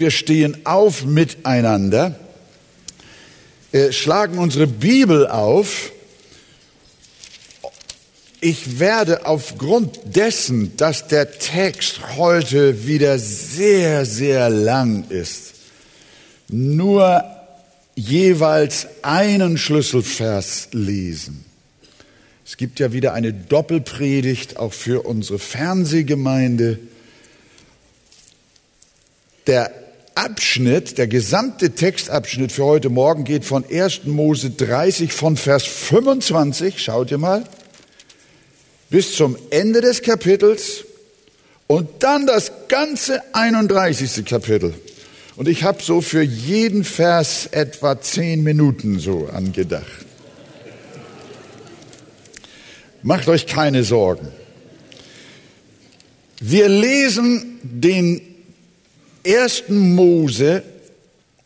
Wir stehen auf miteinander, äh, schlagen unsere Bibel auf. Ich werde aufgrund dessen, dass der Text heute wieder sehr, sehr lang ist, nur jeweils einen Schlüsselvers lesen. Es gibt ja wieder eine Doppelpredigt auch für unsere Fernsehgemeinde. Der Abschnitt, der gesamte Textabschnitt für heute Morgen geht von 1. Mose 30 von Vers 25, schaut ihr mal, bis zum Ende des Kapitels und dann das ganze 31. Kapitel. Und ich habe so für jeden Vers etwa zehn Minuten so angedacht. Macht euch keine Sorgen. Wir lesen den 1. Mose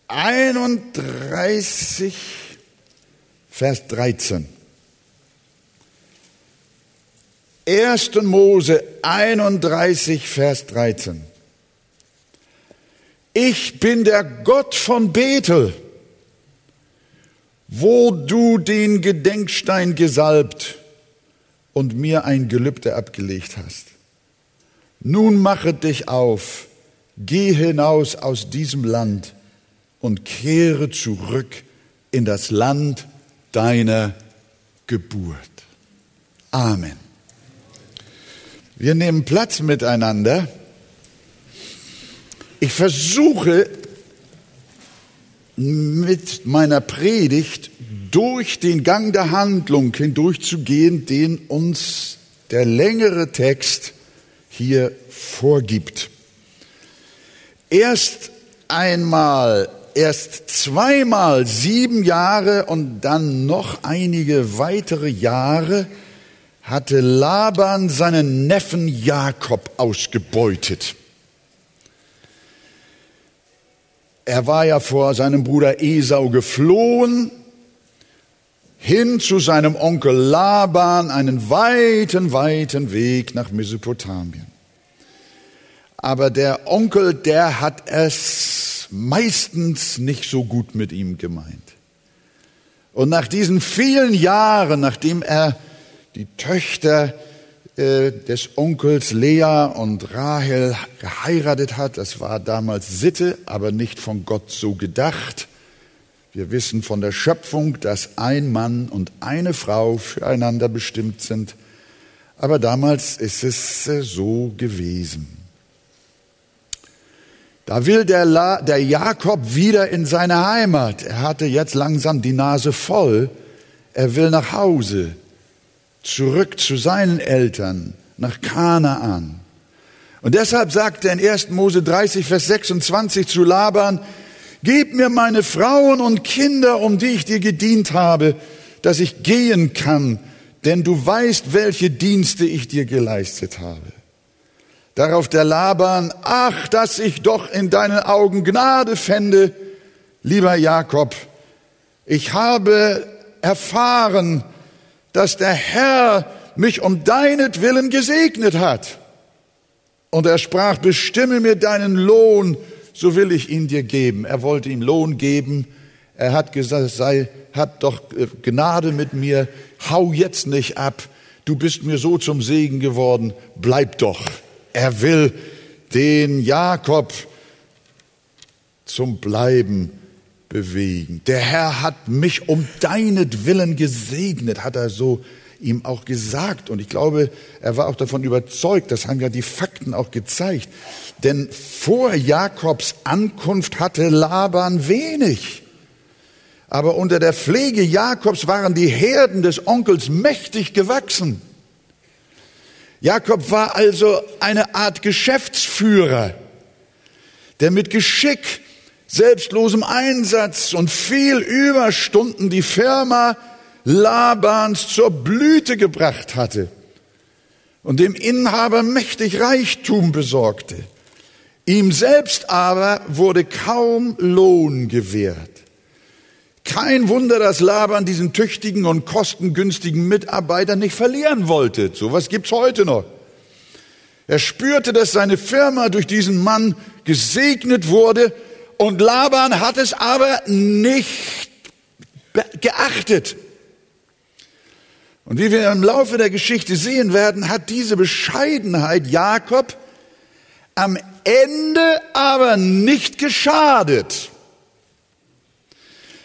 31, Vers 13. 1. Mose 31, Vers 13. Ich bin der Gott von Bethel, wo du den Gedenkstein gesalbt und mir ein Gelübde abgelegt hast. Nun mache dich auf Geh hinaus aus diesem Land und kehre zurück in das Land deiner Geburt. Amen. Wir nehmen Platz miteinander. Ich versuche mit meiner Predigt durch den Gang der Handlung hindurchzugehen, den uns der längere Text hier vorgibt erst einmal, erst zweimal sieben Jahre und dann noch einige weitere Jahre hatte Laban seinen Neffen Jakob ausgebeutet. Er war ja vor seinem Bruder Esau geflohen, hin zu seinem Onkel Laban, einen weiten, weiten Weg nach Mesopotamien. Aber der Onkel, der hat es meistens nicht so gut mit ihm gemeint. Und nach diesen vielen Jahren, nachdem er die Töchter äh, des Onkels Lea und Rahel geheiratet hat, das war damals Sitte, aber nicht von Gott so gedacht. Wir wissen von der Schöpfung, dass ein Mann und eine Frau füreinander bestimmt sind. Aber damals ist es äh, so gewesen. Da will der, La, der Jakob wieder in seine Heimat. Er hatte jetzt langsam die Nase voll. Er will nach Hause, zurück zu seinen Eltern, nach Kanaan. Und deshalb sagt er in 1. Mose 30, Vers 26 zu Laban, Gib mir meine Frauen und Kinder, um die ich dir gedient habe, dass ich gehen kann, denn du weißt, welche Dienste ich dir geleistet habe. Darauf der Laban, ach, dass ich doch in deinen Augen Gnade fände, lieber Jakob. Ich habe erfahren, dass der Herr mich um deinetwillen gesegnet hat. Und er sprach, bestimme mir deinen Lohn, so will ich ihn dir geben. Er wollte ihm Lohn geben. Er hat gesagt, sei, hat doch Gnade mit mir. Hau jetzt nicht ab. Du bist mir so zum Segen geworden. Bleib doch. Er will den Jakob zum Bleiben bewegen. Der Herr hat mich um deinetwillen gesegnet, hat er so ihm auch gesagt. Und ich glaube, er war auch davon überzeugt, das haben ja die Fakten auch gezeigt. Denn vor Jakobs Ankunft hatte Laban wenig. Aber unter der Pflege Jakobs waren die Herden des Onkels mächtig gewachsen. Jakob war also eine Art Geschäftsführer, der mit Geschick, selbstlosem Einsatz und viel Überstunden die Firma Labans zur Blüte gebracht hatte und dem Inhaber mächtig Reichtum besorgte. Ihm selbst aber wurde kaum Lohn gewährt. Kein Wunder, dass Laban diesen tüchtigen und kostengünstigen Mitarbeiter nicht verlieren wollte. Sowas gibt's heute noch. Er spürte, dass seine Firma durch diesen Mann gesegnet wurde und Laban hat es aber nicht geachtet. Und wie wir im Laufe der Geschichte sehen werden, hat diese Bescheidenheit Jakob am Ende aber nicht geschadet,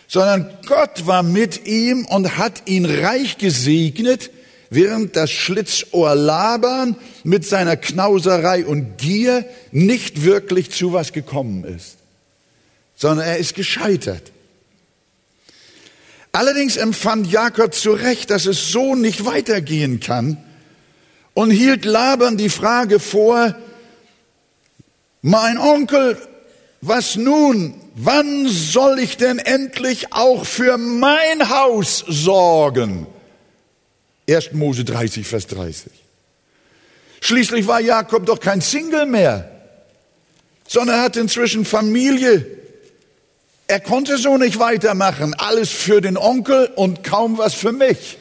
sondern Gott war mit ihm und hat ihn reich gesegnet, während das Schlitzohr Laban mit seiner Knauserei und Gier nicht wirklich zu was gekommen ist, sondern er ist gescheitert. Allerdings empfand Jakob zu Recht, dass es so nicht weitergehen kann und hielt Laban die Frage vor, mein Onkel, was nun? Wann soll ich denn endlich auch für mein Haus sorgen? 1. Mose 30, Vers 30. Schließlich war Jakob doch kein Single mehr, sondern hat inzwischen Familie. Er konnte so nicht weitermachen. Alles für den Onkel und kaum was für mich.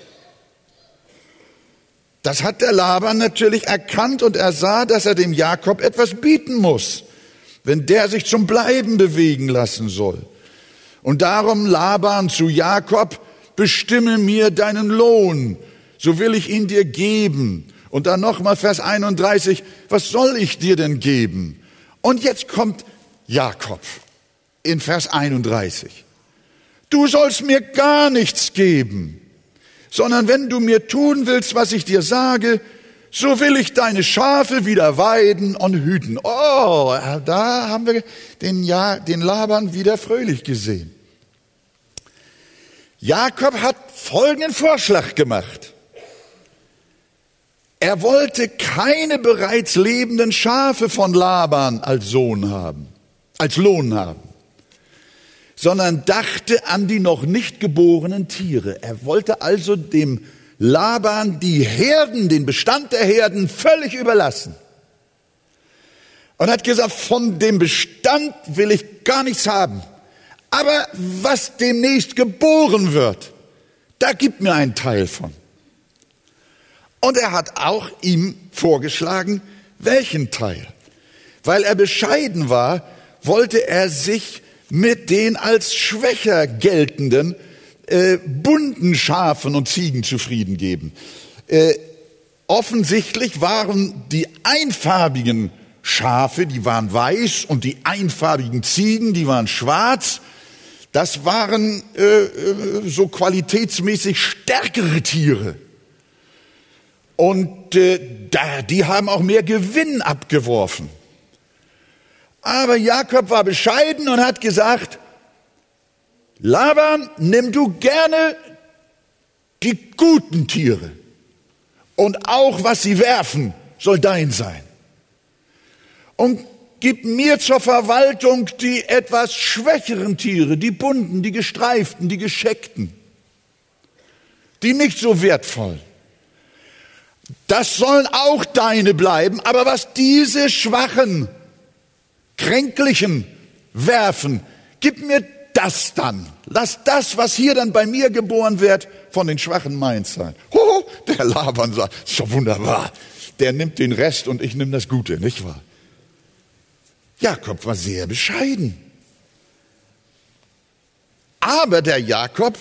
Das hat der Laban natürlich erkannt und er sah, dass er dem Jakob etwas bieten muss, wenn der sich zum Bleiben bewegen lassen soll. Und darum Laban zu Jakob, bestimme mir deinen Lohn so will ich ihn dir geben. Und dann nochmal Vers 31, was soll ich dir denn geben? Und jetzt kommt Jakob in Vers 31. Du sollst mir gar nichts geben, sondern wenn du mir tun willst, was ich dir sage, so will ich deine Schafe wieder weiden und hüten. Oh, da haben wir den, ja, den Laban wieder fröhlich gesehen. Jakob hat folgenden Vorschlag gemacht. Er wollte keine bereits lebenden Schafe von Laban als Sohn haben, als Lohn haben, sondern dachte an die noch nicht geborenen Tiere. Er wollte also dem Laban die Herden, den Bestand der Herden völlig überlassen. Und hat gesagt, von dem Bestand will ich gar nichts haben. Aber was demnächst geboren wird, da gibt mir einen Teil von. Und er hat auch ihm vorgeschlagen, welchen Teil. Weil er bescheiden war, wollte er sich mit den als schwächer geltenden äh, bunten Schafen und Ziegen zufrieden geben. Äh, offensichtlich waren die einfarbigen Schafe, die waren weiß und die einfarbigen Ziegen, die waren schwarz. Das waren äh, äh so qualitätsmäßig stärkere Tiere. Und äh, da, die haben auch mehr Gewinn abgeworfen. Aber Jakob war bescheiden und hat gesagt, Laban, nimm du gerne die guten Tiere. Und auch was sie werfen, soll dein sein. Und gib mir zur Verwaltung die etwas schwächeren Tiere, die bunten, die gestreiften, die gescheckten, die nicht so wertvoll. Das sollen auch deine bleiben, aber was diese schwachen, kränklichen werfen, gib mir das dann. Lass das, was hier dann bei mir geboren wird, von den Schwachen meins sein. Hoho, der Laban sagt, ist doch wunderbar. Der nimmt den Rest und ich nehme das Gute, nicht wahr? Jakob war sehr bescheiden. Aber der Jakob,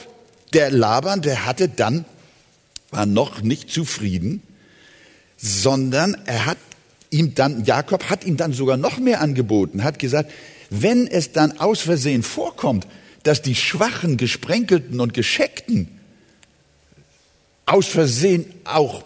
der Laban, der hatte dann, war noch nicht zufrieden sondern er hat ihm dann, Jakob hat ihm dann sogar noch mehr angeboten, hat gesagt, wenn es dann aus Versehen vorkommt, dass die schwachen, gesprenkelten und gescheckten aus Versehen auch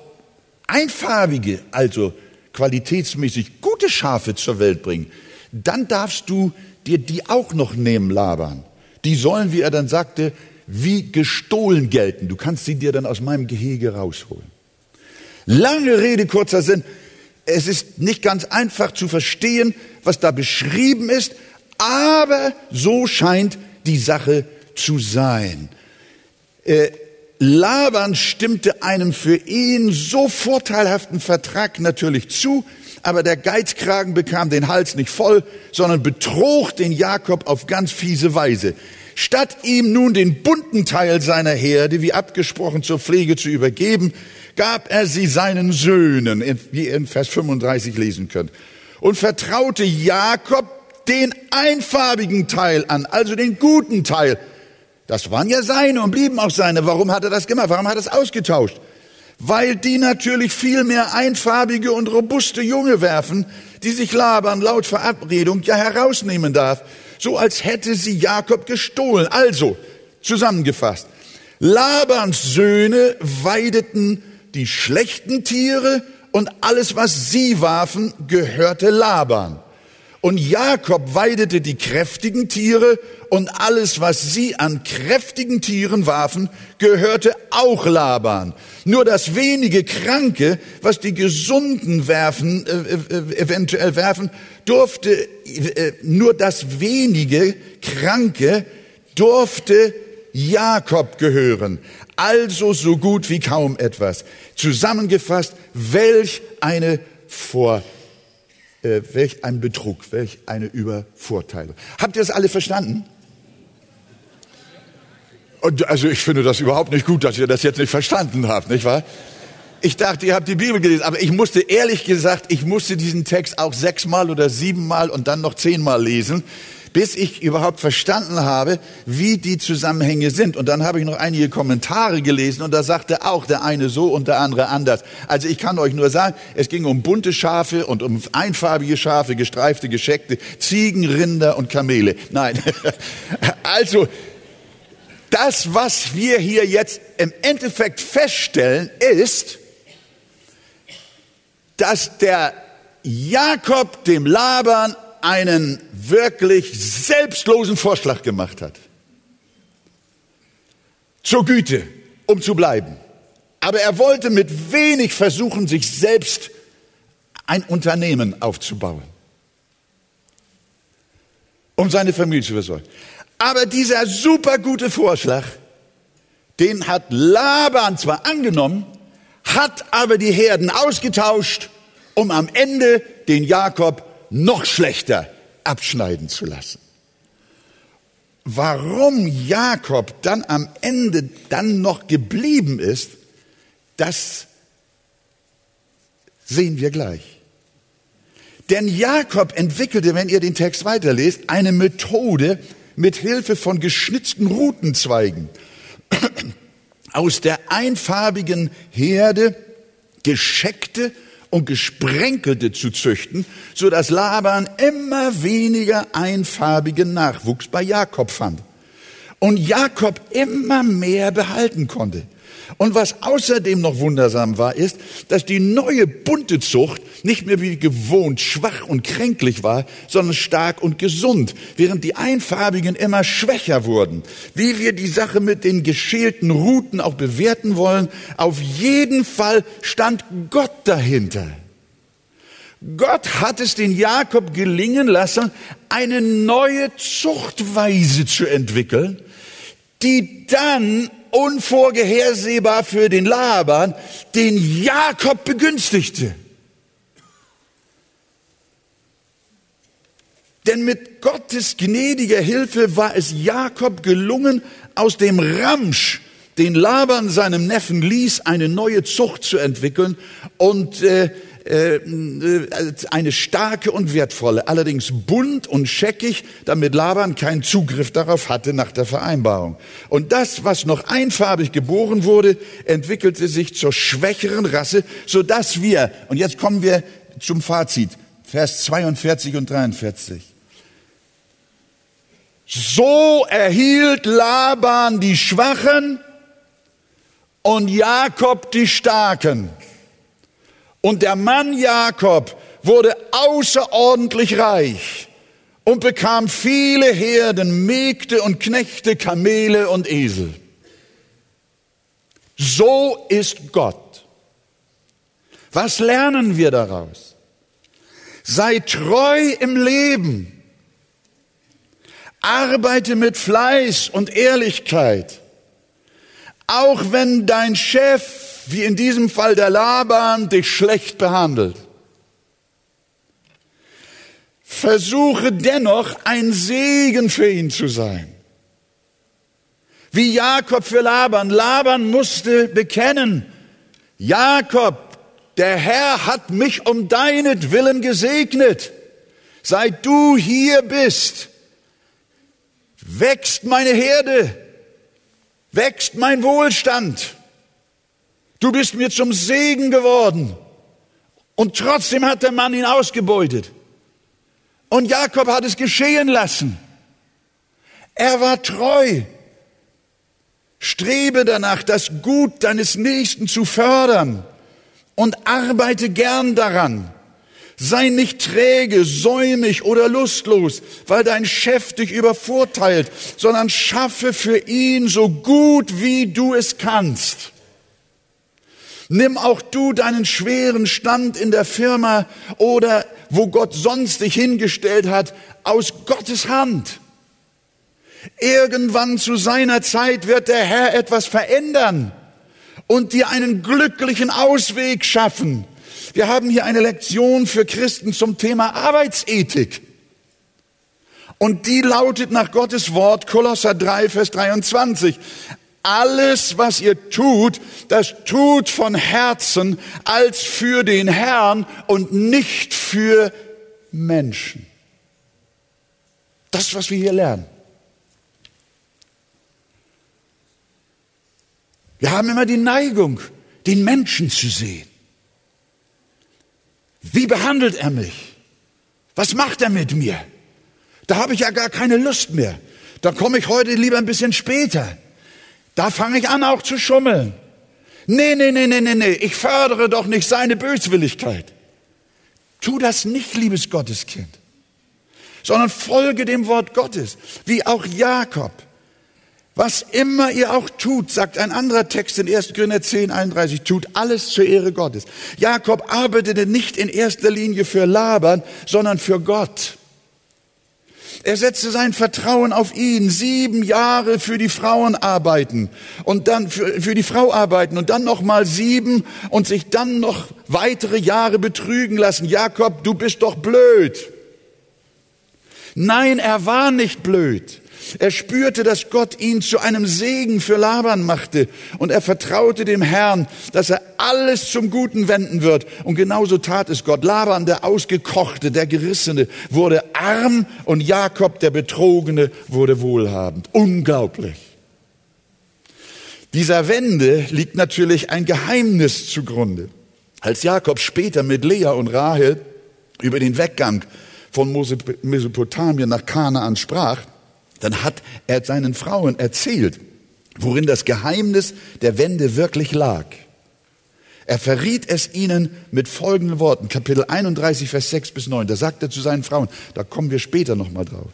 einfarbige, also qualitätsmäßig gute Schafe zur Welt bringen, dann darfst du dir die auch noch nehmen, labern. Die sollen, wie er dann sagte, wie gestohlen gelten. Du kannst sie dir dann aus meinem Gehege rausholen. Lange Rede, kurzer Sinn. Es ist nicht ganz einfach zu verstehen, was da beschrieben ist, aber so scheint die Sache zu sein. Äh, Laban stimmte einem für ihn so vorteilhaften Vertrag natürlich zu, aber der Geizkragen bekam den Hals nicht voll, sondern betrog den Jakob auf ganz fiese Weise. Statt ihm nun den bunten Teil seiner Herde, wie abgesprochen, zur Pflege zu übergeben, gab er sie seinen Söhnen, wie ihr in Vers 35 lesen könnt, und vertraute Jakob den einfarbigen Teil an, also den guten Teil. Das waren ja seine und blieben auch seine. Warum hat er das gemacht? Warum hat er es ausgetauscht? Weil die natürlich viel mehr einfarbige und robuste Junge werfen, die sich labern laut Verabredung ja herausnehmen darf. So als hätte sie Jakob gestohlen. Also, zusammengefasst. Labans Söhne weideten die schlechten Tiere und alles, was sie warfen, gehörte Laban. Und Jakob weidete die kräftigen Tiere und alles, was sie an kräftigen Tieren warfen, gehörte auch Laban. Nur das wenige Kranke, was die Gesunden werfen, äh, äh, eventuell werfen, durfte, äh, nur das wenige Kranke durfte Jakob gehören. Also so gut wie kaum etwas. Zusammengefasst, welch eine Vor äh, welch ein Betrug, welch eine Übervorteilung. Habt ihr das alle verstanden? Und also ich finde das überhaupt nicht gut, dass ihr das jetzt nicht verstanden habt, nicht wahr? Ich dachte, ihr habt die Bibel gelesen, aber ich musste ehrlich gesagt, ich musste diesen Text auch sechsmal oder siebenmal und dann noch zehnmal lesen, bis ich überhaupt verstanden habe, wie die Zusammenhänge sind. Und dann habe ich noch einige Kommentare gelesen und da sagte auch der eine so und der andere anders. Also ich kann euch nur sagen, es ging um bunte Schafe und um einfarbige Schafe, gestreifte, gescheckte, Ziegen, Rinder und Kamele. Nein. Also, das, was wir hier jetzt im Endeffekt feststellen, ist, dass der Jakob dem Laban einen wirklich selbstlosen Vorschlag gemacht hat. Zur Güte, um zu bleiben. Aber er wollte mit wenig versuchen, sich selbst ein Unternehmen aufzubauen, um seine Familie zu versorgen. Aber dieser supergute Vorschlag, den hat Laban zwar angenommen, hat aber die Herden ausgetauscht, um am Ende den Jakob noch schlechter abschneiden zu lassen. Warum Jakob dann am Ende dann noch geblieben ist, das sehen wir gleich. Denn Jakob entwickelte, wenn ihr den Text weiterlest, eine Methode mit Hilfe von geschnitzten Rutenzweigen aus der einfarbigen Herde gescheckte und gesprenkelte zu züchten, so dass Laban immer weniger einfarbigen Nachwuchs bei Jakob fand und Jakob immer mehr behalten konnte. Und was außerdem noch wundersam war, ist, dass die neue bunte Zucht nicht mehr wie gewohnt schwach und kränklich war, sondern stark und gesund, während die einfarbigen immer schwächer wurden. Wie wir die Sache mit den geschälten Ruten auch bewerten wollen, auf jeden Fall stand Gott dahinter. Gott hat es den Jakob gelingen lassen, eine neue Zuchtweise zu entwickeln, die dann unvorhersehbar für den Laban den Jakob begünstigte. Denn mit Gottes gnädiger Hilfe war es Jakob gelungen, aus dem Ramsch, den Laban seinem Neffen ließ, eine neue Zucht zu entwickeln und äh, eine starke und wertvolle, allerdings bunt und scheckig, damit Laban keinen Zugriff darauf hatte nach der Vereinbarung. Und das, was noch einfarbig geboren wurde, entwickelte sich zur schwächeren Rasse, so dass wir, und jetzt kommen wir zum Fazit, Vers 42 und 43. So erhielt Laban die Schwachen und Jakob die Starken. Und der Mann Jakob wurde außerordentlich reich und bekam viele Herden, Mägde und Knechte, Kamele und Esel. So ist Gott. Was lernen wir daraus? Sei treu im Leben. Arbeite mit Fleiß und Ehrlichkeit. Auch wenn dein Chef wie in diesem Fall der Laban, dich schlecht behandelt. Versuche dennoch ein Segen für ihn zu sein. Wie Jakob für Laban. Laban musste bekennen, Jakob, der Herr hat mich um deinetwillen gesegnet. Seit du hier bist, wächst meine Herde, wächst mein Wohlstand. Du bist mir zum Segen geworden. Und trotzdem hat der Mann ihn ausgebeutet. Und Jakob hat es geschehen lassen. Er war treu. Strebe danach, das Gut deines Nächsten zu fördern und arbeite gern daran. Sei nicht träge, säumig oder lustlos, weil dein Chef dich übervorteilt, sondern schaffe für ihn so gut, wie du es kannst. Nimm auch du deinen schweren Stand in der Firma oder wo Gott sonst dich hingestellt hat, aus Gottes Hand. Irgendwann zu seiner Zeit wird der Herr etwas verändern und dir einen glücklichen Ausweg schaffen. Wir haben hier eine Lektion für Christen zum Thema Arbeitsethik. Und die lautet nach Gottes Wort Kolosser 3, Vers 23. Alles, was ihr tut, das tut von Herzen als für den Herrn und nicht für Menschen. Das, was wir hier lernen. Wir haben immer die Neigung, den Menschen zu sehen. Wie behandelt er mich? Was macht er mit mir? Da habe ich ja gar keine Lust mehr. Da komme ich heute lieber ein bisschen später. Da fange ich an auch zu schummeln. Nee, nee, nee, nee, nee, nee, ich fördere doch nicht seine Böswilligkeit. Tu das nicht, liebes Gotteskind, sondern folge dem Wort Gottes, wie auch Jakob. Was immer ihr auch tut, sagt ein anderer Text in 1. Korinther 10, 31, tut alles zur Ehre Gottes. Jakob arbeitete nicht in erster Linie für Laban, sondern für Gott. Er setzte sein Vertrauen auf ihn, sieben Jahre für die Frauen arbeiten und dann für, für die Frau arbeiten und dann noch mal sieben und sich dann noch weitere Jahre betrügen lassen. Jakob, du bist doch blöd. Nein, er war nicht blöd. Er spürte, dass Gott ihn zu einem Segen für Laban machte und er vertraute dem Herrn, dass er alles zum Guten wenden wird. Und genauso tat es Gott. Laban, der Ausgekochte, der Gerissene, wurde arm und Jakob, der Betrogene, wurde wohlhabend. Unglaublich. Dieser Wende liegt natürlich ein Geheimnis zugrunde. Als Jakob später mit Lea und Rahel über den Weggang von Mesopotamien nach Kanaan sprach, dann hat er seinen Frauen erzählt, worin das Geheimnis der Wende wirklich lag. Er verriet es ihnen mit folgenden Worten, Kapitel 31, Vers 6 bis 9. Da sagt er zu seinen Frauen, da kommen wir später nochmal drauf.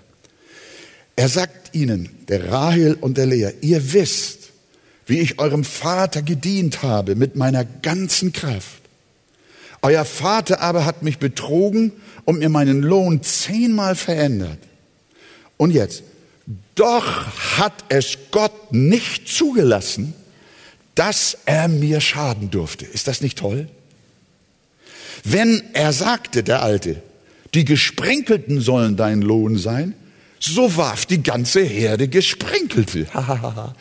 Er sagt ihnen, der Rahel und der Lea, ihr wisst, wie ich eurem Vater gedient habe mit meiner ganzen Kraft. Euer Vater aber hat mich betrogen und mir meinen Lohn zehnmal verändert. Und jetzt, doch hat es Gott nicht zugelassen, dass er mir schaden durfte. Ist das nicht toll? Wenn er sagte, der Alte, die Gesprenkelten sollen dein Lohn sein, so warf die ganze Herde Gesprenkelte.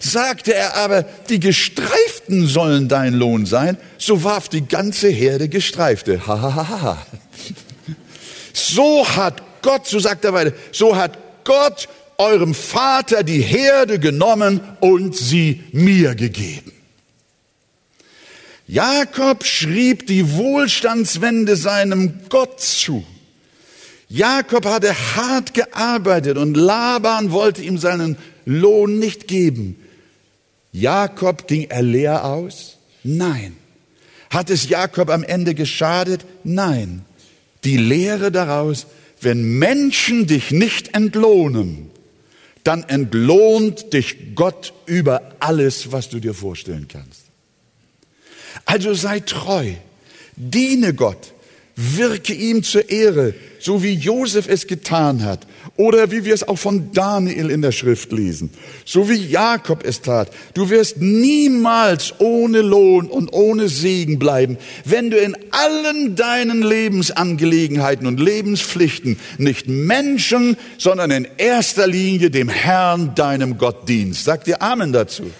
Sagte er aber, die Gestreiften sollen dein Lohn sein, so warf die ganze Herde Gestreifte. So hat Gott, so sagt er weiter, so hat Gott eurem Vater die Herde genommen und sie mir gegeben. Jakob schrieb die Wohlstandswende seinem Gott zu. Jakob hatte hart gearbeitet und Laban wollte ihm seinen Lohn nicht geben. Jakob ging er leer aus? Nein. Hat es Jakob am Ende geschadet? Nein. Die Lehre daraus wenn Menschen dich nicht entlohnen, dann entlohnt dich Gott über alles, was du dir vorstellen kannst. Also sei treu, diene Gott, wirke ihm zur Ehre, so wie Josef es getan hat oder wie wir es auch von Daniel in der Schrift lesen, so wie Jakob es tat. Du wirst niemals ohne Lohn und ohne Segen bleiben, wenn du in allen deinen Lebensangelegenheiten und Lebenspflichten nicht Menschen, sondern in erster Linie dem Herrn, deinem Gott dienst. Sag dir Amen dazu.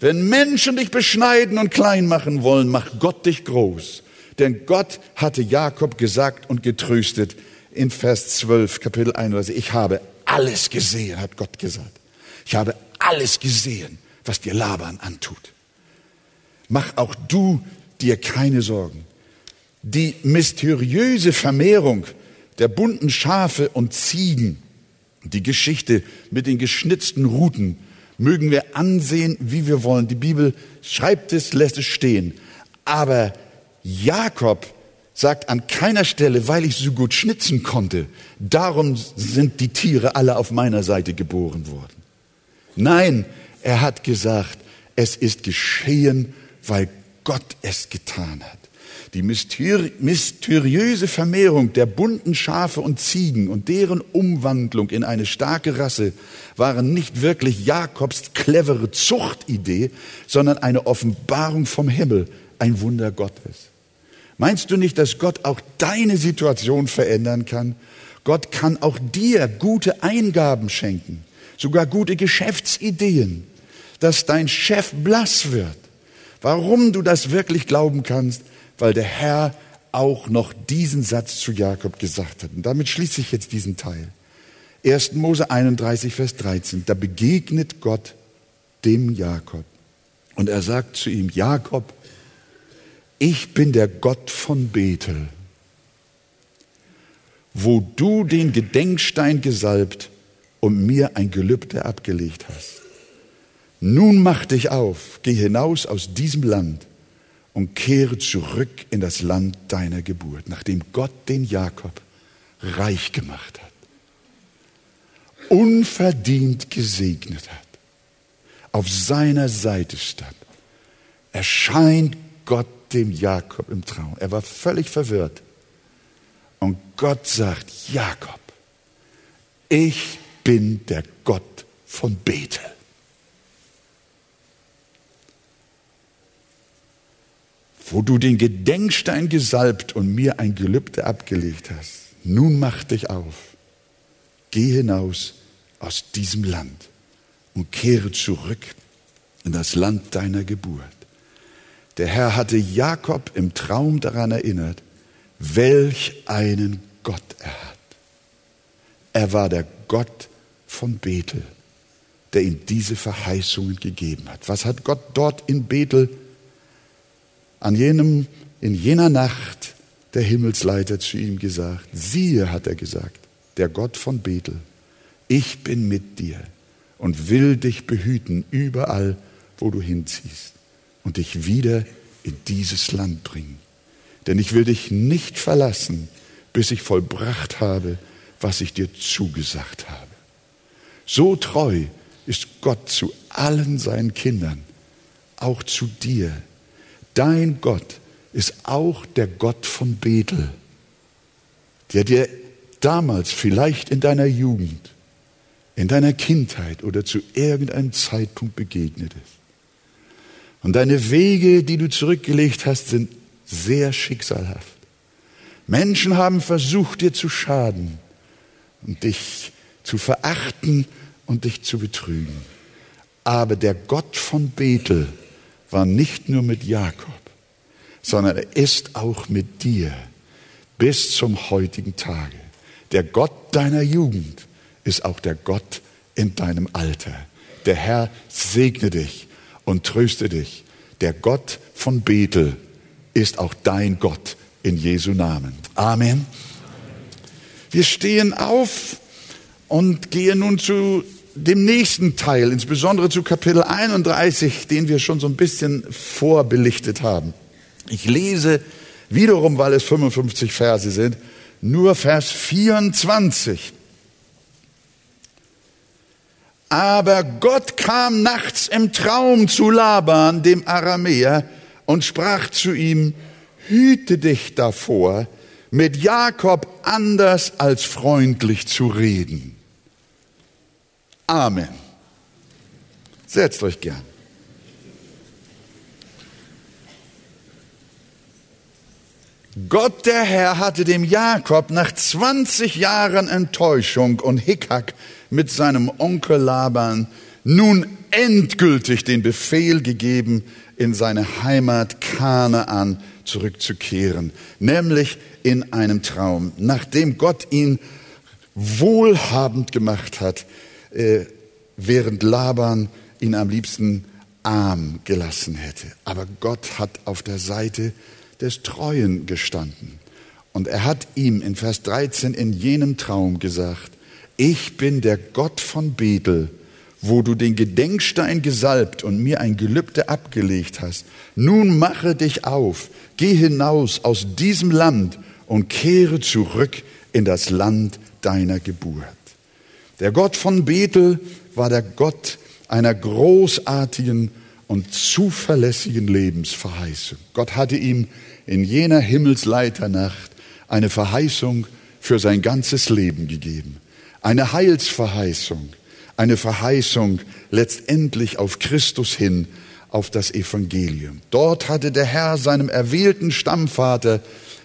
Wenn Menschen dich beschneiden und klein machen wollen, macht Gott dich groß. Denn Gott hatte Jakob gesagt und getröstet in Vers 12, Kapitel 31, ich habe alles gesehen, hat Gott gesagt. Ich habe alles gesehen, was dir Laban antut. Mach auch du dir keine Sorgen. Die mysteriöse Vermehrung der bunten Schafe und Ziegen, die Geschichte mit den geschnitzten Ruten, mögen wir ansehen, wie wir wollen. Die Bibel schreibt es, lässt es stehen. Aber Jakob sagt an keiner Stelle, weil ich so gut schnitzen konnte, darum sind die Tiere alle auf meiner Seite geboren worden. Nein, er hat gesagt, es ist geschehen, weil Gott es getan hat. Die mysteriöse Vermehrung der bunten Schafe und Ziegen und deren Umwandlung in eine starke Rasse waren nicht wirklich Jakobs clevere Zuchtidee, sondern eine Offenbarung vom Himmel, ein Wunder Gottes. Meinst du nicht, dass Gott auch deine Situation verändern kann? Gott kann auch dir gute Eingaben schenken, sogar gute Geschäftsideen, dass dein Chef blass wird. Warum du das wirklich glauben kannst, weil der Herr auch noch diesen Satz zu Jakob gesagt hat. Und damit schließe ich jetzt diesen Teil. 1. Mose 31, Vers 13. Da begegnet Gott dem Jakob. Und er sagt zu ihm, Jakob, ich bin der Gott von Bethel, wo du den Gedenkstein gesalbt und mir ein Gelübde abgelegt hast. Nun mach dich auf, geh hinaus aus diesem Land und kehre zurück in das Land deiner Geburt, nachdem Gott den Jakob reich gemacht hat, unverdient gesegnet hat, auf seiner Seite stand, erscheint Gott dem Jakob im Traum. Er war völlig verwirrt. Und Gott sagt, Jakob, ich bin der Gott von Bethel. wo du den Gedenkstein gesalbt und mir ein Gelübde abgelegt hast. Nun mach dich auf, geh hinaus aus diesem Land und kehre zurück in das Land deiner Geburt. Der Herr hatte Jakob im Traum daran erinnert, welch einen Gott er hat. Er war der Gott von Bethel, der ihm diese Verheißungen gegeben hat. Was hat Gott dort in Bethel an jenem, in jener Nacht der Himmelsleiter zu ihm gesagt, siehe, hat er gesagt, der Gott von Bethel, ich bin mit dir und will dich behüten überall, wo du hinziehst und dich wieder in dieses Land bringen. Denn ich will dich nicht verlassen, bis ich vollbracht habe, was ich dir zugesagt habe. So treu ist Gott zu allen seinen Kindern, auch zu dir, Dein Gott ist auch der Gott von Bethel, der dir damals vielleicht in deiner Jugend, in deiner Kindheit oder zu irgendeinem Zeitpunkt begegnet ist. Und deine Wege, die du zurückgelegt hast, sind sehr schicksalhaft. Menschen haben versucht, dir zu schaden und dich zu verachten und dich zu betrügen. Aber der Gott von Bethel, war nicht nur mit Jakob, sondern er ist auch mit dir bis zum heutigen Tage. Der Gott deiner Jugend ist auch der Gott in deinem Alter. Der Herr segne dich und tröste dich. Der Gott von Bethel ist auch dein Gott in Jesu Namen. Amen. Wir stehen auf und gehen nun zu dem nächsten Teil, insbesondere zu Kapitel 31, den wir schon so ein bisschen vorbelichtet haben. Ich lese wiederum, weil es 55 Verse sind, nur Vers 24. Aber Gott kam nachts im Traum zu Laban, dem Aramäer, und sprach zu ihm, hüte dich davor, mit Jakob anders als freundlich zu reden Amen. Setzt euch gern. Gott der Herr hatte dem Jakob nach 20 Jahren Enttäuschung und Hickhack mit seinem Onkel Laban nun endgültig den Befehl gegeben, in seine Heimat Kanaan zurückzukehren, nämlich in einem Traum, nachdem Gott ihn wohlhabend gemacht hat, äh, während Laban ihn am liebsten arm gelassen hätte. Aber Gott hat auf der Seite des Treuen gestanden. Und er hat ihm in Vers 13 in jenem Traum gesagt, ich bin der Gott von Bethel, wo du den Gedenkstein gesalbt und mir ein Gelübde abgelegt hast. Nun mache dich auf, geh hinaus aus diesem Land und kehre zurück in das Land deiner Geburt. Der Gott von Bethel war der Gott einer großartigen und zuverlässigen Lebensverheißung. Gott hatte ihm in jener Himmelsleiternacht eine Verheißung für sein ganzes Leben gegeben. Eine Heilsverheißung, eine Verheißung letztendlich auf Christus hin, auf das Evangelium. Dort hatte der Herr seinem erwählten Stammvater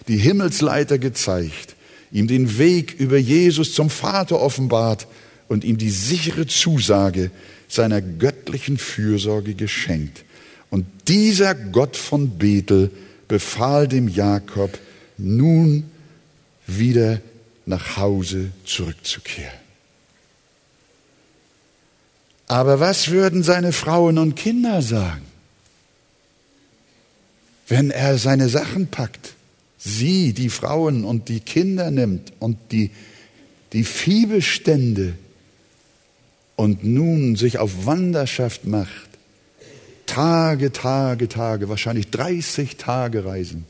die Himmelsleiter gezeigt, ihm den Weg über Jesus zum Vater offenbart und ihm die sichere Zusage seiner göttlichen Fürsorge geschenkt. Und dieser Gott von Bethel befahl dem Jakob, nun wieder nach Hause zurückzukehren. Aber was würden seine Frauen und Kinder sagen, wenn er seine Sachen packt, sie, die Frauen und die Kinder nimmt und die, die Viehbestände und nun sich auf Wanderschaft macht, Tage, Tage, Tage, wahrscheinlich 30 Tage reisen,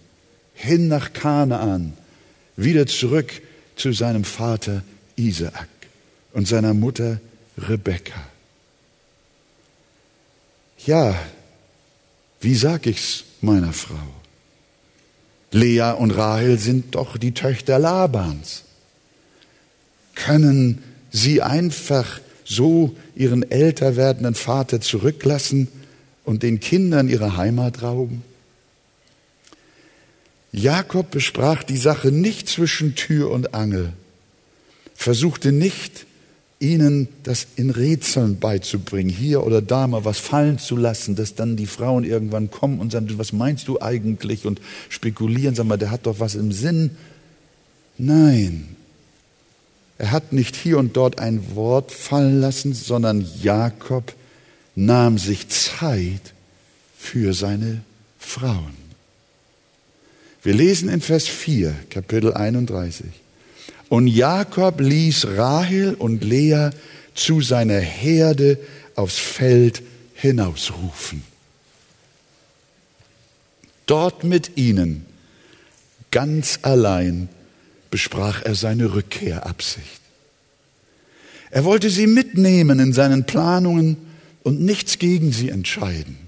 hin nach Kanaan, wieder zurück zu seinem Vater Isaak und seiner Mutter Rebekka. Ja, wie sag ich's meiner Frau? Lea und Rahel sind doch die Töchter Labans. Können sie einfach so ihren älter werdenden Vater zurücklassen und den Kindern ihre Heimat rauben? Jakob besprach die Sache nicht zwischen Tür und Angel, versuchte nicht, ihnen das in Rätseln beizubringen, hier oder da mal was fallen zu lassen, dass dann die Frauen irgendwann kommen und sagen, was meinst du eigentlich und spekulieren, sag mal, der hat doch was im Sinn. Nein, er hat nicht hier und dort ein Wort fallen lassen, sondern Jakob nahm sich Zeit für seine Frauen. Wir lesen in Vers 4, Kapitel 31. Und Jakob ließ Rahel und Lea zu seiner Herde aufs Feld hinausrufen. Dort mit ihnen, ganz allein, besprach er seine Rückkehrabsicht. Er wollte sie mitnehmen in seinen Planungen und nichts gegen sie entscheiden.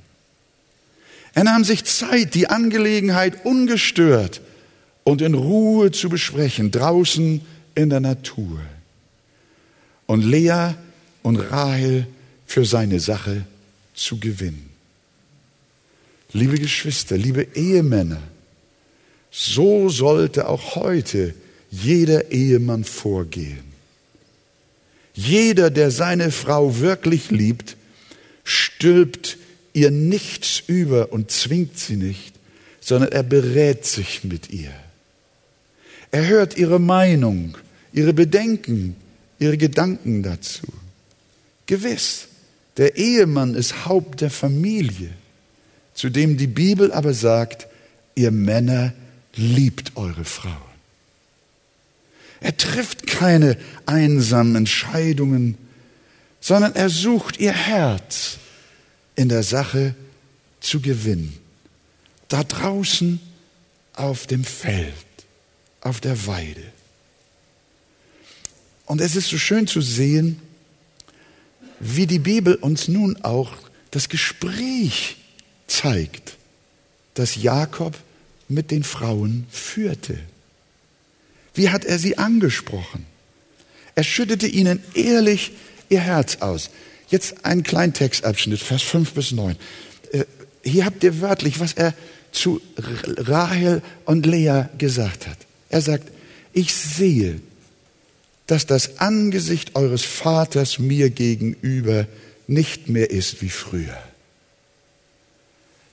Er nahm sich Zeit, die Angelegenheit ungestört und in Ruhe zu besprechen, draußen in der Natur. Und Lea und Rahel für seine Sache zu gewinnen. Liebe Geschwister, liebe Ehemänner, so sollte auch heute jeder Ehemann vorgehen. Jeder, der seine Frau wirklich liebt, stülpt ihr nichts über und zwingt sie nicht, sondern er berät sich mit ihr. Er hört ihre Meinung, ihre Bedenken, ihre Gedanken dazu. Gewiss, der Ehemann ist Haupt der Familie, zu dem die Bibel aber sagt, ihr Männer liebt eure Frauen. Er trifft keine einsamen Entscheidungen, sondern er sucht ihr Herz in der Sache zu gewinnen. Da draußen auf dem Feld, auf der Weide. Und es ist so schön zu sehen, wie die Bibel uns nun auch das Gespräch zeigt, das Jakob mit den Frauen führte. Wie hat er sie angesprochen? Er schüttete ihnen ehrlich ihr Herz aus. Jetzt einen kleinen Textabschnitt, Vers 5 bis 9. Äh, hier habt ihr wörtlich, was er zu Rahel und Lea gesagt hat. Er sagt, ich sehe, dass das Angesicht eures Vaters mir gegenüber nicht mehr ist wie früher.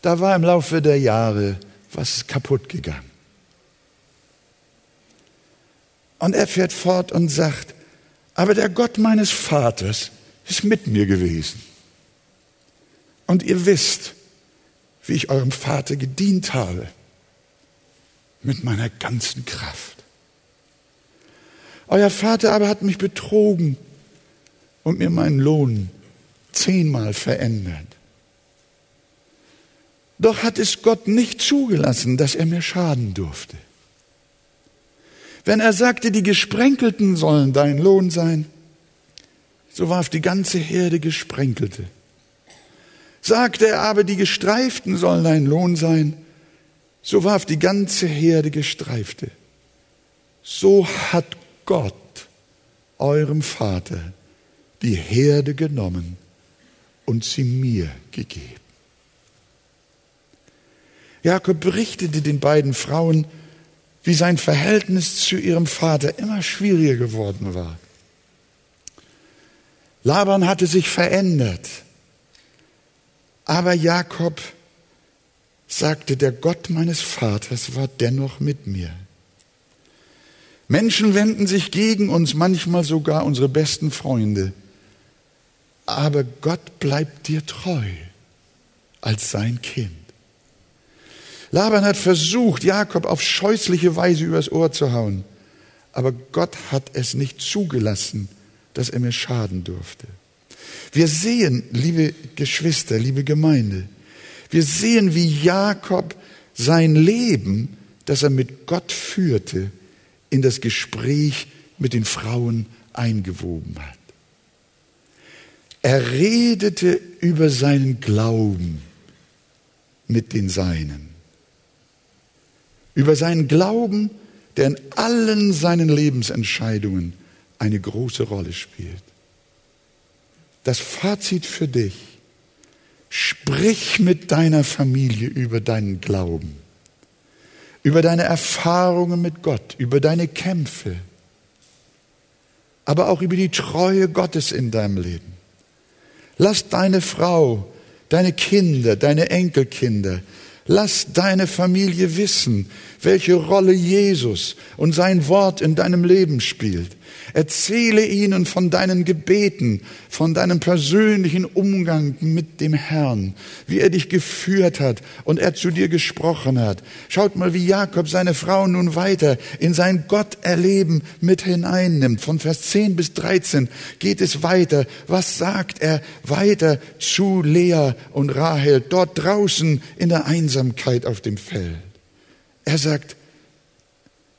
Da war im Laufe der Jahre was kaputt gegangen? Und er fährt fort und sagt, aber der Gott meines Vaters ist mit mir gewesen. Und ihr wisst, wie ich eurem Vater gedient habe, mit meiner ganzen Kraft. Euer Vater aber hat mich betrogen und mir meinen Lohn zehnmal verändert. Doch hat es Gott nicht zugelassen, dass er mir schaden durfte. Wenn er sagte, die Gesprenkelten sollen dein Lohn sein, so warf die ganze Herde Gesprenkelte. Sagte er aber, die Gestreiften sollen dein Lohn sein, so warf die ganze Herde Gestreifte. So hat Gott, eurem Vater, die Herde genommen und sie mir gegeben. Jakob berichtete den beiden Frauen, wie sein Verhältnis zu ihrem Vater immer schwieriger geworden war. Laban hatte sich verändert, aber Jakob sagte, der Gott meines Vaters war dennoch mit mir. Menschen wenden sich gegen uns, manchmal sogar unsere besten Freunde, aber Gott bleibt dir treu als sein Kind. Laban hat versucht, Jakob auf scheußliche Weise übers Ohr zu hauen. Aber Gott hat es nicht zugelassen, dass er mir schaden durfte. Wir sehen, liebe Geschwister, liebe Gemeinde, wir sehen, wie Jakob sein Leben, das er mit Gott führte, in das Gespräch mit den Frauen eingewoben hat. Er redete über seinen Glauben mit den Seinen über seinen Glauben, der in allen seinen Lebensentscheidungen eine große Rolle spielt. Das Fazit für dich, sprich mit deiner Familie über deinen Glauben, über deine Erfahrungen mit Gott, über deine Kämpfe, aber auch über die Treue Gottes in deinem Leben. Lass deine Frau, deine Kinder, deine Enkelkinder, Lass deine Familie wissen, welche Rolle Jesus und sein Wort in deinem Leben spielt. Erzähle ihnen von deinen Gebeten, von deinem persönlichen Umgang mit dem Herrn, wie er dich geführt hat und er zu dir gesprochen hat. Schaut mal, wie Jakob seine Frau nun weiter in sein Gotterleben mit hineinnimmt. Von Vers 10 bis 13 geht es weiter. Was sagt er weiter zu Lea und Rahel dort draußen in der Einsamkeit auf dem Feld? Er sagt,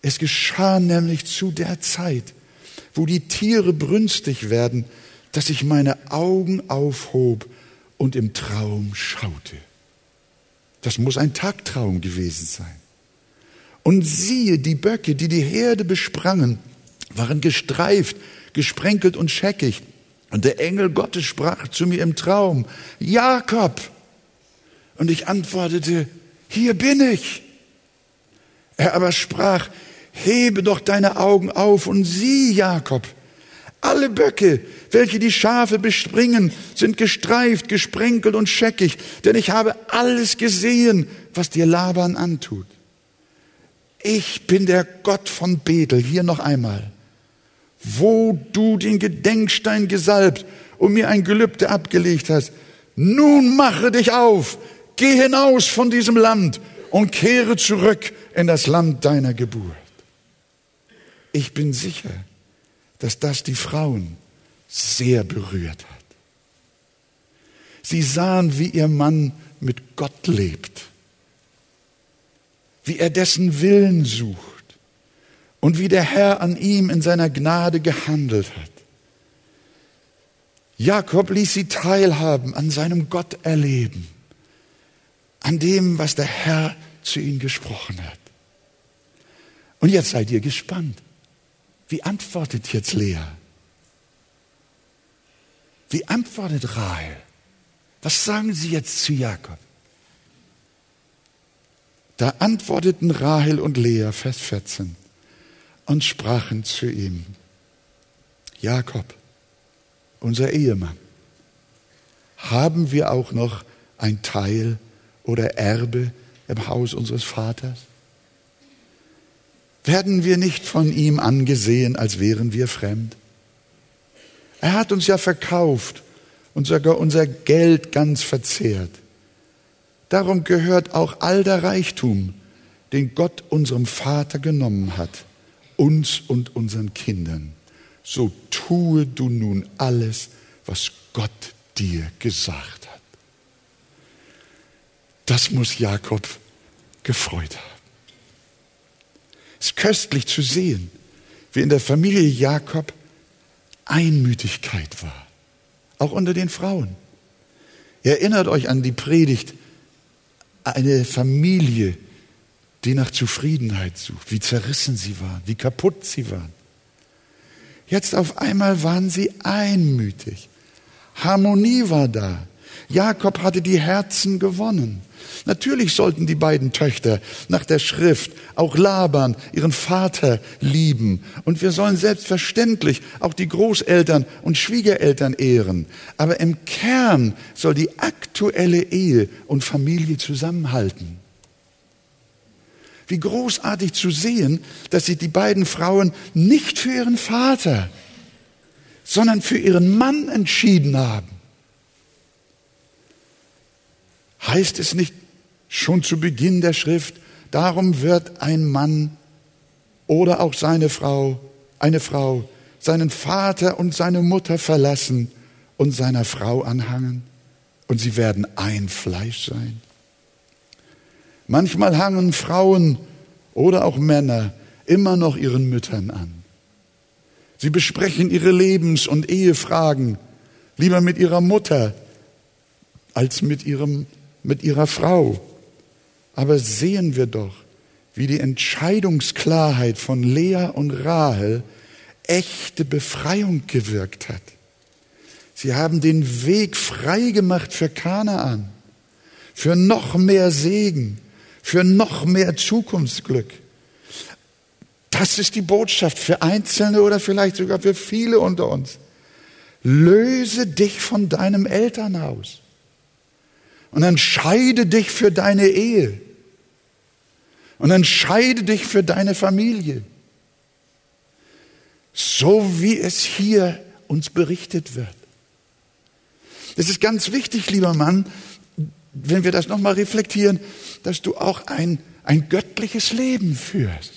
es geschah nämlich zu der Zeit, wo die Tiere brünstig werden, dass ich meine Augen aufhob und im Traum schaute. Das muss ein Tagtraum gewesen sein. Und siehe, die Böcke, die die Herde besprangen, waren gestreift, gesprenkelt und scheckig. Und der Engel Gottes sprach zu mir im Traum, Jakob. Und ich antwortete, hier bin ich. Er aber sprach, hebe doch deine Augen auf und sieh, Jakob. Alle Böcke, welche die Schafe bespringen, sind gestreift, gesprenkelt und scheckig, denn ich habe alles gesehen, was dir Laban antut. Ich bin der Gott von Bethel, hier noch einmal, wo du den Gedenkstein gesalbt und mir ein Gelübde abgelegt hast. Nun mache dich auf, geh hinaus von diesem Land und kehre zurück in das Land deiner Geburt. Ich bin sicher, dass das die Frauen sehr berührt hat. Sie sahen, wie ihr Mann mit Gott lebt, wie er dessen Willen sucht und wie der Herr an ihm in seiner Gnade gehandelt hat. Jakob ließ sie teilhaben an seinem Gott erleben, an dem, was der Herr zu ihnen gesprochen hat. Und jetzt seid ihr gespannt. Wie antwortet jetzt Lea? Wie antwortet Rahel? Was sagen sie jetzt zu Jakob? Da antworteten Rahel und Lea, Vers 14, und sprachen zu ihm, Jakob, unser Ehemann, haben wir auch noch ein Teil oder Erbe im Haus unseres Vaters? Werden wir nicht von ihm angesehen, als wären wir fremd? Er hat uns ja verkauft und sogar unser Geld ganz verzehrt. Darum gehört auch all der Reichtum, den Gott unserem Vater genommen hat, uns und unseren Kindern. So tue du nun alles, was Gott dir gesagt hat. Das muss Jakob gefreut haben. Es ist köstlich zu sehen, wie in der Familie Jakob Einmütigkeit war, auch unter den Frauen. Erinnert euch an die Predigt, eine Familie, die nach Zufriedenheit sucht, wie zerrissen sie waren, wie kaputt sie waren. Jetzt auf einmal waren sie einmütig. Harmonie war da. Jakob hatte die Herzen gewonnen. Natürlich sollten die beiden Töchter nach der Schrift auch Laban, ihren Vater, lieben. Und wir sollen selbstverständlich auch die Großeltern und Schwiegereltern ehren. Aber im Kern soll die aktuelle Ehe und Familie zusammenhalten. Wie großartig zu sehen, dass sich die beiden Frauen nicht für ihren Vater, sondern für ihren Mann entschieden haben. Heißt es nicht schon zu Beginn der Schrift, darum wird ein Mann oder auch seine Frau, eine Frau, seinen Vater und seine Mutter verlassen und seiner Frau anhangen und sie werden ein Fleisch sein. Manchmal hangen Frauen oder auch Männer immer noch ihren Müttern an. Sie besprechen ihre Lebens- und Ehefragen lieber mit ihrer Mutter als mit, ihrem, mit ihrer Frau. Aber sehen wir doch, wie die Entscheidungsklarheit von Lea und Rahel echte Befreiung gewirkt hat. Sie haben den Weg frei gemacht für Kanaan, für noch mehr Segen, für noch mehr Zukunftsglück. Das ist die Botschaft für Einzelne oder vielleicht sogar für viele unter uns. Löse dich von deinem Elternhaus und entscheide dich für deine Ehe und entscheide dich für deine Familie. So wie es hier uns berichtet wird. Es ist ganz wichtig, lieber Mann, wenn wir das nochmal reflektieren, dass du auch ein, ein göttliches Leben führst.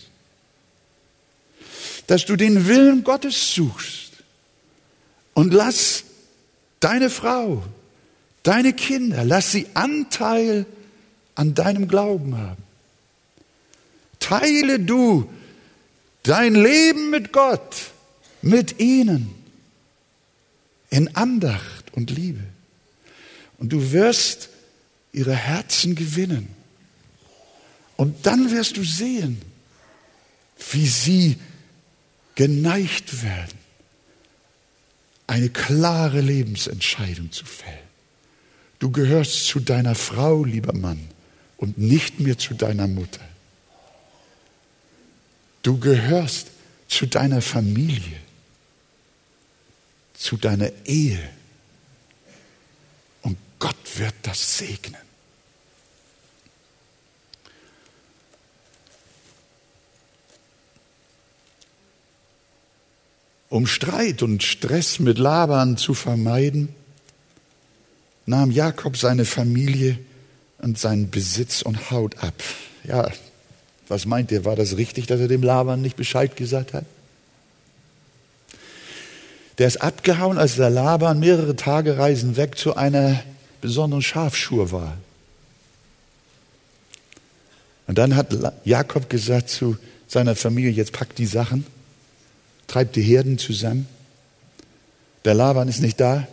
Dass du den Willen Gottes suchst. Und lass deine Frau, deine Kinder, lass sie Anteil an deinem Glauben haben. Teile du dein Leben mit Gott, mit ihnen, in Andacht und Liebe. Und du wirst ihre Herzen gewinnen. Und dann wirst du sehen, wie sie geneigt werden, eine klare Lebensentscheidung zu fällen. Du gehörst zu deiner Frau, lieber Mann, und nicht mehr zu deiner Mutter. Du gehörst zu deiner Familie, zu deiner Ehe. Und Gott wird das segnen. Um Streit und Stress mit Laban zu vermeiden, nahm Jakob seine Familie und seinen Besitz und Haut ab. Ja, was meint ihr, war das richtig, dass er dem Laban nicht Bescheid gesagt hat? Der ist abgehauen, als der Laban mehrere Tage Reisen weg zu einer besonderen Schafschur war. Und dann hat Jakob gesagt zu seiner Familie, jetzt packt die Sachen treibt die Herden zusammen. Der Laban ist nicht da.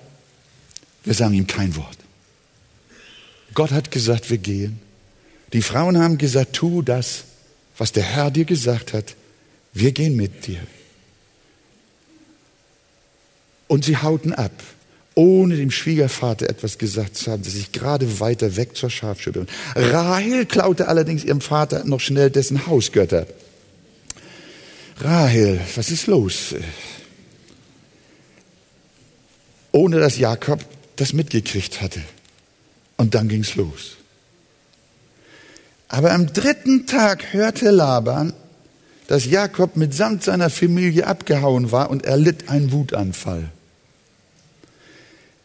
Wir sagen ihm kein Wort. Gott hat gesagt, wir gehen. Die Frauen haben gesagt, tu das, was der Herr dir gesagt hat. Wir gehen mit dir. Und sie hauten ab, ohne dem Schwiegervater etwas gesagt zu haben, dass sich gerade weiter weg zur Schafschütterung. Rahel klaute allerdings ihrem Vater noch schnell dessen Hausgötter. Rahel, was ist los? Ohne dass Jakob das mitgekriegt hatte. Und dann ging's los. Aber am dritten Tag hörte Laban, dass Jakob mitsamt seiner Familie abgehauen war und er litt einen Wutanfall.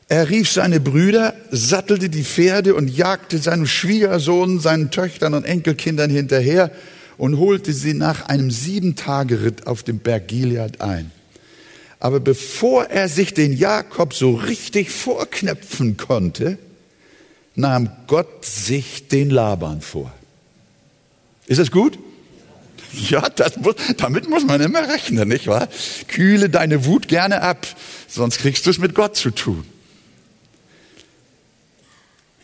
Er rief seine Brüder, sattelte die Pferde und jagte seinem Schwiegersohn, seinen Töchtern und Enkelkindern hinterher und holte sie nach einem Sieben-Tage-Ritt auf dem Berg Gilead ein. Aber bevor er sich den Jakob so richtig vorknöpfen konnte, nahm Gott sich den Laban vor. Ist das gut? Ja, muss, damit muss man immer rechnen, nicht wahr? Kühle deine Wut gerne ab, sonst kriegst du es mit Gott zu tun.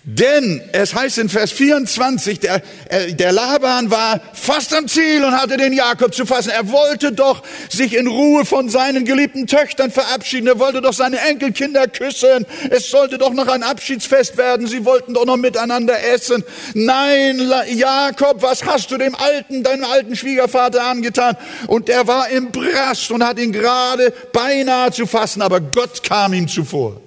Denn es heißt in Vers 24, der, äh, der Laban war fast am Ziel und hatte den Jakob zu fassen. Er wollte doch sich in Ruhe von seinen geliebten Töchtern verabschieden. Er wollte doch seine Enkelkinder küssen. Es sollte doch noch ein Abschiedsfest werden. Sie wollten doch noch miteinander essen. Nein, Jakob, was hast du dem alten, deinem alten Schwiegervater angetan? Und er war im Brast und hat ihn gerade beinahe zu fassen, aber Gott kam ihm zuvor.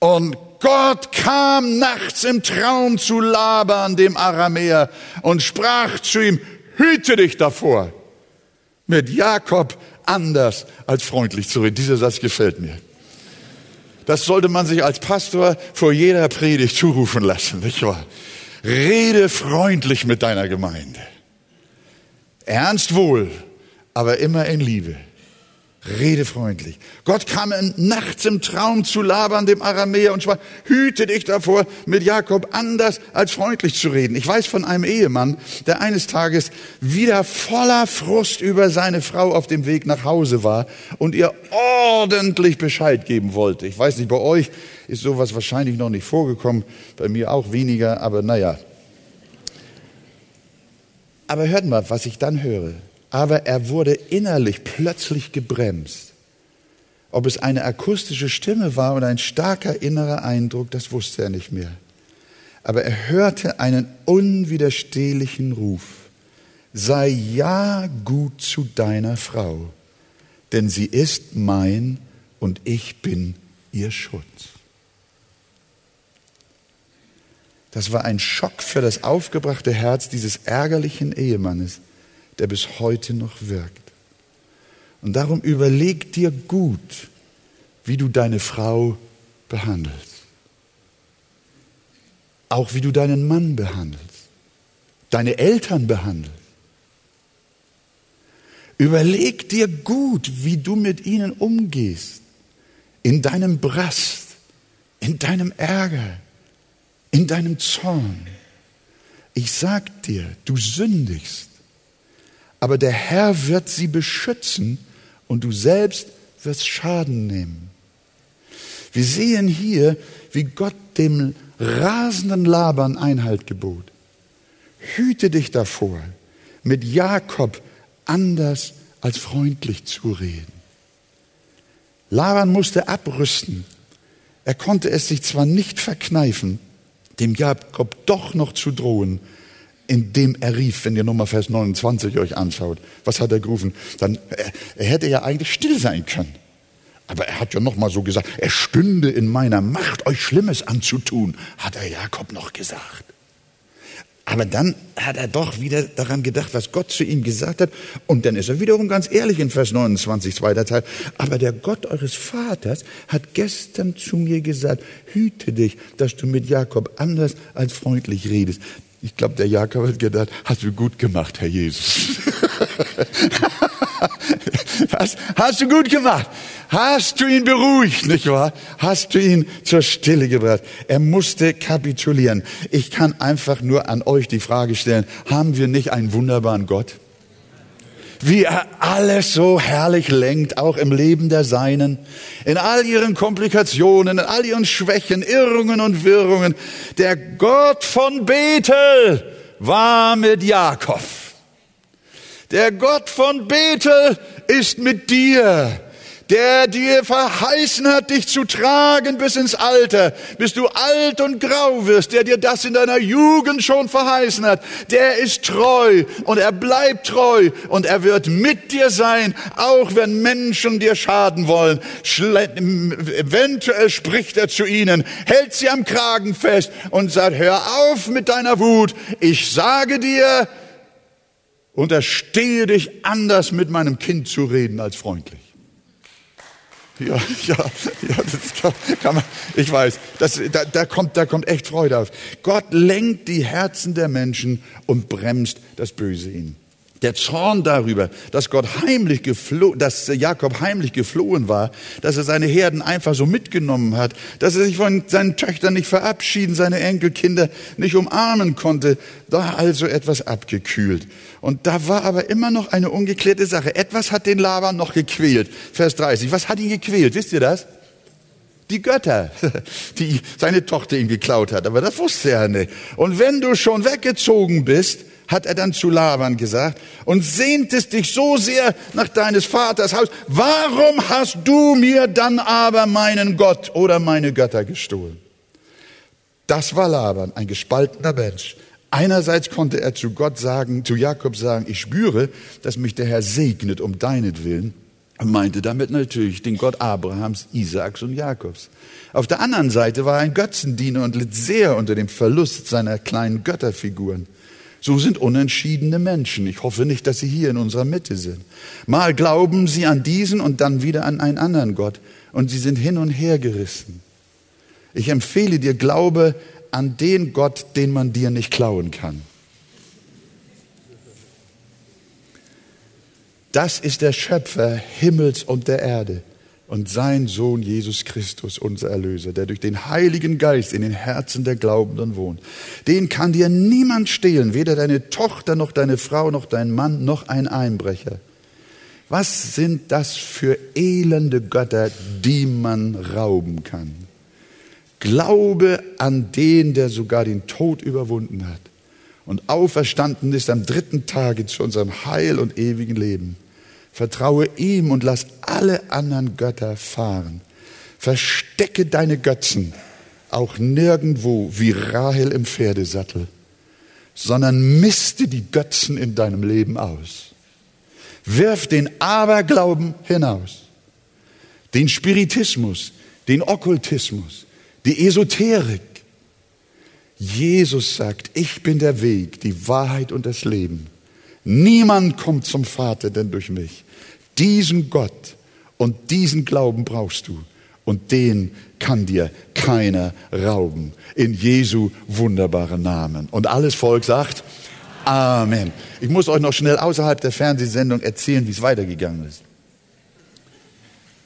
Und Gott kam nachts im Traum zu Laban, dem Aramäer, und sprach zu ihm, hüte dich davor, mit Jakob anders als freundlich zu reden. Dieser Satz gefällt mir. Das sollte man sich als Pastor vor jeder Predigt zurufen lassen, nicht wahr? Rede freundlich mit deiner Gemeinde. Ernst wohl, aber immer in Liebe. Rede freundlich. Gott kam nachts im Traum zu Laban, dem Aramäer, und sprach, hüte dich davor, mit Jakob anders als freundlich zu reden. Ich weiß von einem Ehemann, der eines Tages wieder voller Frust über seine Frau auf dem Weg nach Hause war und ihr ordentlich Bescheid geben wollte. Ich weiß nicht, bei euch ist sowas wahrscheinlich noch nicht vorgekommen, bei mir auch weniger, aber naja. Aber hört mal, was ich dann höre aber er wurde innerlich plötzlich gebremst. Ob es eine akustische Stimme war oder ein starker innerer Eindruck, das wusste er nicht mehr. Aber er hörte einen unwiderstehlichen Ruf. Sei ja gut zu deiner Frau, denn sie ist mein und ich bin ihr Schutz. Das war ein Schock für das aufgebrachte Herz dieses ärgerlichen Ehemannes der bis heute noch wirkt. Und darum überleg dir gut, wie du deine Frau behandelst. Auch wie du deinen Mann behandelst, deine Eltern behandelst. Überleg dir gut, wie du mit ihnen umgehst, in deinem Brast, in deinem Ärger, in deinem Zorn. Ich sag dir, du sündigst aber der Herr wird sie beschützen und du selbst wirst Schaden nehmen. Wir sehen hier, wie Gott dem rasenden Labern Einhalt gebot. Hüte dich davor, mit Jakob anders als freundlich zu reden. Laban musste abrüsten. Er konnte es sich zwar nicht verkneifen, dem Jakob doch noch zu drohen, indem er rief, wenn ihr nochmal Vers 29 euch anschaut. Was hat er gerufen? Dann, er, er hätte ja eigentlich still sein können. Aber er hat ja nochmal so gesagt, er stünde in meiner Macht, euch Schlimmes anzutun, hat er Jakob noch gesagt. Aber dann hat er doch wieder daran gedacht, was Gott zu ihm gesagt hat. Und dann ist er wiederum ganz ehrlich in Vers 29, zweiter Teil. Aber der Gott eures Vaters hat gestern zu mir gesagt, hüte dich, dass du mit Jakob anders als freundlich redest. Ich glaube, der Jakob hat gedacht, hast du gut gemacht, Herr Jesus. hast, hast du gut gemacht. Hast du ihn beruhigt, nicht wahr? Hast du ihn zur Stille gebracht. Er musste kapitulieren. Ich kann einfach nur an euch die Frage stellen, haben wir nicht einen wunderbaren Gott? Wie er alles so herrlich lenkt, auch im Leben der Seinen, in all ihren Komplikationen, in all ihren Schwächen, Irrungen und Wirrungen. Der Gott von Bethel war mit Jakob. Der Gott von Bethel ist mit dir. Der dir verheißen hat, dich zu tragen bis ins Alter, bis du alt und grau wirst, der dir das in deiner Jugend schon verheißen hat, der ist treu und er bleibt treu und er wird mit dir sein, auch wenn Menschen dir schaden wollen. Eventuell spricht er zu ihnen, hält sie am Kragen fest und sagt, hör auf mit deiner Wut. Ich sage dir, unterstehe dich anders mit meinem Kind zu reden als freundlich. Ja, ja, ja, das kann, kann man, ich weiß, das, da, da, kommt, da kommt echt Freude auf. Gott lenkt die Herzen der Menschen und bremst das Böse in. Der Zorn darüber, dass Gott heimlich geflohen, dass Jakob heimlich geflohen war, dass er seine Herden einfach so mitgenommen hat, dass er sich von seinen Töchtern nicht verabschieden, seine Enkelkinder nicht umarmen konnte, war also etwas abgekühlt. Und da war aber immer noch eine ungeklärte Sache. Etwas hat den Laban noch gequält. Vers 30. Was hat ihn gequält? Wisst ihr das? Die Götter, die seine Tochter ihm geklaut hat. Aber das wusste er nicht. Und wenn du schon weggezogen bist, hat er dann zu Laban gesagt, und sehntest dich so sehr nach deines Vaters Haus, warum hast du mir dann aber meinen Gott oder meine Götter gestohlen? Das war Laban, ein gespaltener Mensch. Einerseits konnte er zu Gott sagen, zu Jakob sagen, ich spüre, dass mich der Herr segnet um deinetwillen. Er meinte damit natürlich den Gott Abrahams, Isaaks und Jakobs. Auf der anderen Seite war er ein Götzendiener und litt sehr unter dem Verlust seiner kleinen Götterfiguren. So sind unentschiedene Menschen. Ich hoffe nicht, dass sie hier in unserer Mitte sind. Mal glauben sie an diesen und dann wieder an einen anderen Gott. Und sie sind hin und her gerissen. Ich empfehle dir, glaube an den Gott, den man dir nicht klauen kann. Das ist der Schöpfer Himmels und der Erde und sein Sohn Jesus Christus, unser Erlöser, der durch den Heiligen Geist in den Herzen der Glaubenden wohnt. Den kann dir niemand stehlen, weder deine Tochter noch deine Frau noch dein Mann noch ein Einbrecher. Was sind das für elende Götter, die man rauben kann? Glaube an den, der sogar den Tod überwunden hat und auferstanden ist am dritten Tage zu unserem Heil und ewigen Leben. Vertraue ihm und lass alle anderen Götter fahren. Verstecke deine Götzen auch nirgendwo wie Rahel im Pferdesattel, sondern misste die Götzen in deinem Leben aus. Wirf den Aberglauben hinaus, den Spiritismus, den Okkultismus, die Esoterik. Jesus sagt, ich bin der Weg, die Wahrheit und das Leben. Niemand kommt zum Vater denn durch mich. Diesen Gott und diesen Glauben brauchst du. Und den kann dir keiner rauben. In Jesu wunderbaren Namen. Und alles Volk sagt Amen. Ich muss euch noch schnell außerhalb der Fernsehsendung erzählen, wie es weitergegangen ist.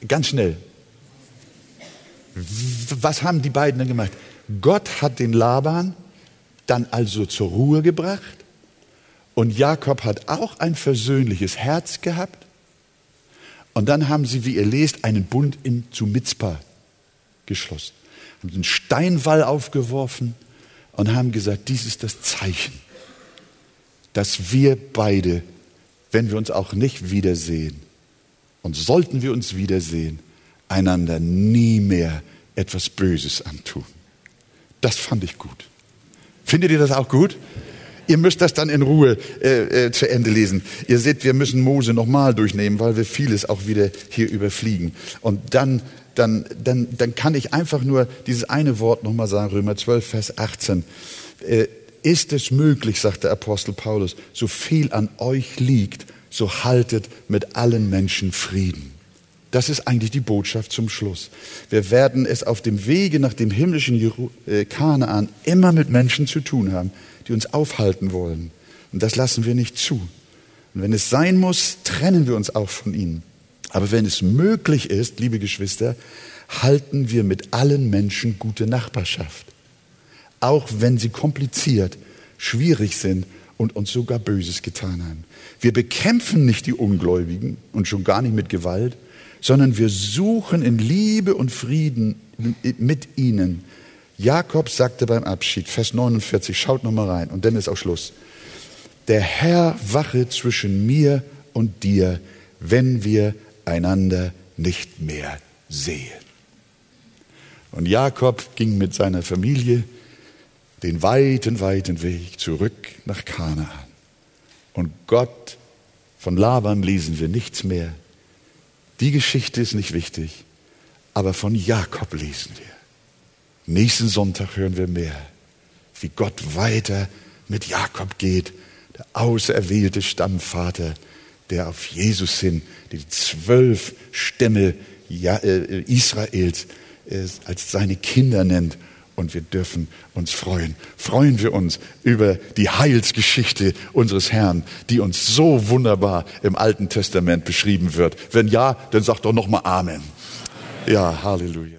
Ganz schnell. Was haben die beiden dann gemacht? Gott hat den Laban dann also zur Ruhe gebracht und Jakob hat auch ein versöhnliches Herz gehabt. Und dann haben sie, wie ihr lest, einen Bund in, zu Mitzpah geschlossen. Haben einen Steinwall aufgeworfen und haben gesagt, dies ist das Zeichen, dass wir beide, wenn wir uns auch nicht wiedersehen, und sollten wir uns wiedersehen, einander nie mehr etwas Böses antun. Das fand ich gut. Findet ihr das auch gut? Ihr müsst das dann in Ruhe äh, äh, zu Ende lesen. Ihr seht, wir müssen Mose nochmal durchnehmen, weil wir vieles auch wieder hier überfliegen. Und dann, dann, dann, dann kann ich einfach nur dieses eine Wort nochmal sagen, Römer 12, Vers 18. Äh, ist es möglich, sagt der Apostel Paulus, so viel an euch liegt, so haltet mit allen Menschen Frieden. Das ist eigentlich die Botschaft zum Schluss. Wir werden es auf dem Wege nach dem himmlischen äh, Kanaan immer mit Menschen zu tun haben, die uns aufhalten wollen. Und das lassen wir nicht zu. Und wenn es sein muss, trennen wir uns auch von ihnen. Aber wenn es möglich ist, liebe Geschwister, halten wir mit allen Menschen gute Nachbarschaft. Auch wenn sie kompliziert, schwierig sind und uns sogar Böses getan haben. Wir bekämpfen nicht die Ungläubigen und schon gar nicht mit Gewalt, sondern wir suchen in Liebe und Frieden mit ihnen Jakob sagte beim Abschied, Vers 49, schaut nochmal rein und dann ist auch Schluss. Der Herr wache zwischen mir und dir, wenn wir einander nicht mehr sehen. Und Jakob ging mit seiner Familie den weiten, weiten Weg zurück nach Kanaan. Und Gott, von Laban lesen wir nichts mehr. Die Geschichte ist nicht wichtig, aber von Jakob lesen wir. Nächsten Sonntag hören wir mehr, wie Gott weiter mit Jakob geht, der auserwählte Stammvater, der auf Jesus hin die zwölf Stämme äh, Israels äh, als seine Kinder nennt und wir dürfen uns freuen. Freuen wir uns über die Heilsgeschichte unseres Herrn, die uns so wunderbar im Alten Testament beschrieben wird. Wenn ja, dann sag doch noch mal Amen. Ja, Halleluja.